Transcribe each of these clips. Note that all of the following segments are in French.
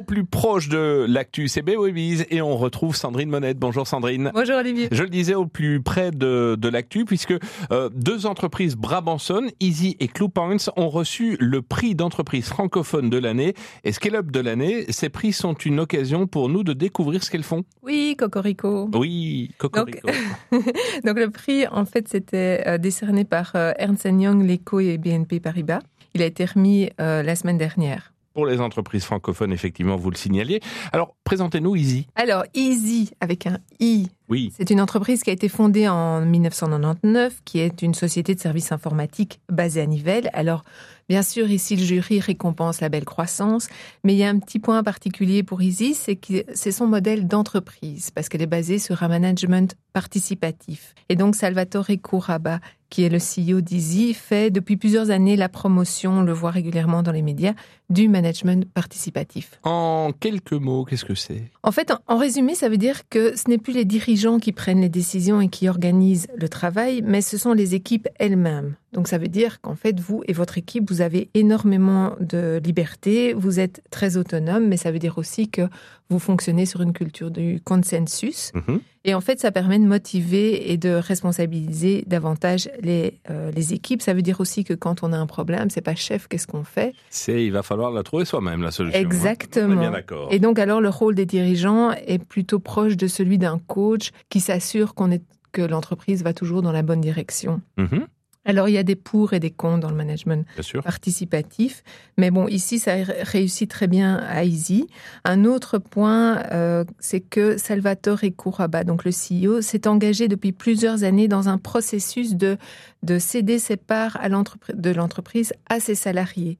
Au plus proche de l'actu, c'est Baby's et on retrouve Sandrine Monette. Bonjour Sandrine. Bonjour Olivier. Je le disais au plus près de, de l'actu puisque euh, deux entreprises brabançonnes, Easy et Cluepoints, ont reçu le prix d'entreprise francophone de l'année et Scale Up de l'année. Ces prix sont une occasion pour nous de découvrir ce qu'elles font. Oui, Cocorico. Oui, Cocorico. Donc, donc le prix, en fait, c'était euh, décerné par euh, Ernst Young, l'ECO et BNP Paribas. Il a été remis euh, la semaine dernière. Pour les entreprises francophones, effectivement, vous le signaliez. Alors, présentez-nous Easy. Alors, Easy, avec un I, Oui. c'est une entreprise qui a été fondée en 1999, qui est une société de services informatiques basée à Nivelles. Alors, bien sûr, ici, le jury récompense la belle croissance, mais il y a un petit point particulier pour Easy, c'est que c'est son modèle d'entreprise, parce qu'elle est basée sur un management participatif. Et donc, Salvatore Couraba, qui est le CEO d'Easy, fait depuis plusieurs années la promotion, on le voit régulièrement dans les médias, du management participatif. En quelques mots, qu'est-ce que c'est? En fait, en résumé, ça veut dire que ce n'est plus les dirigeants qui prennent les décisions et qui organisent le travail, mais ce sont les équipes elles-mêmes. Donc ça veut dire qu'en fait, vous et votre équipe, vous avez énormément de liberté, vous êtes très autonome, mais ça veut dire aussi que vous fonctionnez sur une culture du consensus. Mhm. Et en fait, ça permet de motiver et de responsabiliser davantage les, euh, les équipes. Ça veut dire aussi que quand on a un problème, c'est pas chef, qu'est-ce qu'on fait? C'est, il va falloir la trouver soi-même, la solution. hein. Exactement. On est bien d'accord. Et donc alors le rôle des dirigeants est plutôt proche de celui d'un coach qui s'assure qu'on est que l'entreprise va toujours dans la bonne direction. Mhm, Alors il y a des pour et des contre dans le management participatif, mais bon ici ça ré- réussit très bien à Easy. Un autre point, euh, c'est que Salvatore Couraba, donc le CEO, s'est engagé depuis plusieurs années dans un processus de de céder ses parts à de l'entreprise à ses salariés.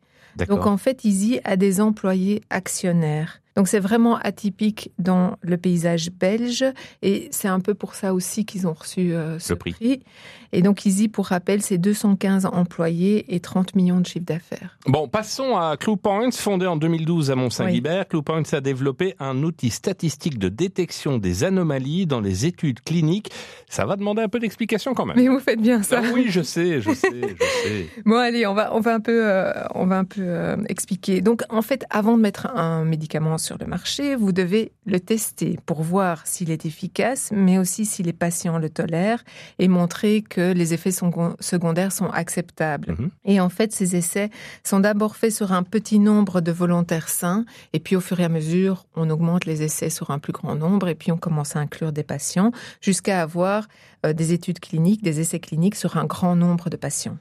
Donc en fait, Easy a des employés actionnaires. Donc c'est vraiment atypique dans le paysage belge et c'est un peu pour ça aussi qu'ils ont reçu euh, ce prix. prix. Et donc Easy, pour rappel, c'est 215 employés et 30 millions de chiffre d'affaires. Bon, passons à Cluepoints, fondé en 2012 à Mont-Saint-Guibert. Cluepoints a développé un outil statistique de détection des anomalies dans les études cliniques. Ça va demander un peu d'explication quand même. Mais vous faites bien ça. Ah oui, je sais, je sais, je sais. Bon allez, on va on va un peu euh, on va un peu euh, expliquer. Donc en fait, avant de mettre un médicament sur le marché, vous devez le tester pour voir s'il est efficace, mais aussi si les patients le tolèrent et montrer que les effets second- secondaires sont acceptables. Mhm. Et en fait, ces essais sont d'abord faits sur un petit nombre de volontaires sains, et puis au fur et à mesure, on augmente les essais sur un plus grand nombre, et puis on commence à inclure des patients, jusqu'à avoir euh, des études cliniques, des essais cliniques sur un grand nombre de patients.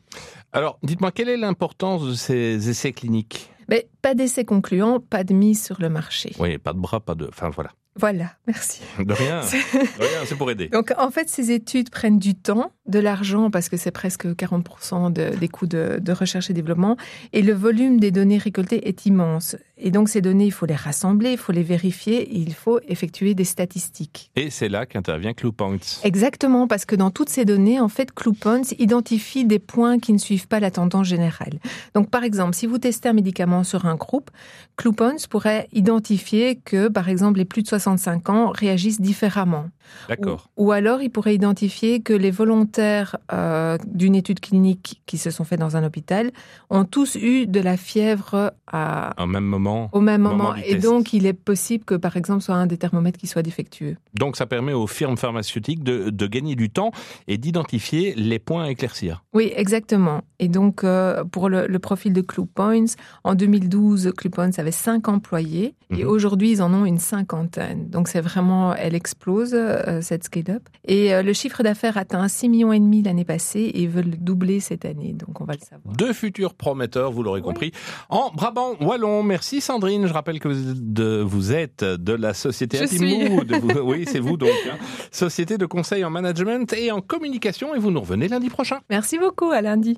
Alors, dites-moi, quelle est l'importance de ces essais cliniques? Mais pas d'essais concluants, pas de mise sur le marché. Oui, pas de bras, pas de... Enfin, voilà. Voilà, merci. De rien, de rien, c'est pour aider. Donc en fait, ces études prennent du temps, de l'argent, parce que c'est presque 40% de- des coûts de, de recherche et développement, et le volume des données récoltées est immense. Et donc ces données, il faut les rassembler, il faut les vérifier, et il faut effectuer des statistiques. Et c'est là qu'intervient Cluepoints. Exactement, parce que dans toutes ces données, en fait, Cluepoints identifie des points qui ne suivent pas la tendance générale. Donc, par exemple, si vous testez un médicament sur un groupe, Cluepoints pourrait identifier que, par exemple, les plus de 65 ans réagissent différemment. D'accord. Ou, ou alors, il pourrait identifier que les volontaires euh, d'une étude clinique qui se sont faits dans un hôpital ont tous eu de la fièvre à, Au même moment. au même moment Et test. donc, il est possible que, par exemple, soit un des thermomètres qui soit défectueux. Donc, ça permet aux firmes pharmaceutiques de, de gagner du temps et d'identifier les points à éclaircir. Oui, exactement. Et donc, euh, pour le, le profil de Cluepoints, en 2012, Cluepoints avait cinq employés et Mhm. aujourd'hui, ils en ont une cinquantaine. Donc, c'est vraiment, elle explose, euh, cette scale-up. Et euh, le chiffre d'affaires atteint 6 millions et demi l'année passée et veulent le doubler cette année. Donc, on va le savoir. Deux futurs prometteurs, vous l'aurez Oui. compris, en Brabant Wallon. Merci Sandrine. Je rappelle que vous êtes de, vous êtes de la société oui, c'est vous donc. hein. Société de conseil en management et en communication. Et vous nous revenez lundi prochain. Merci beaucoup, à lundi.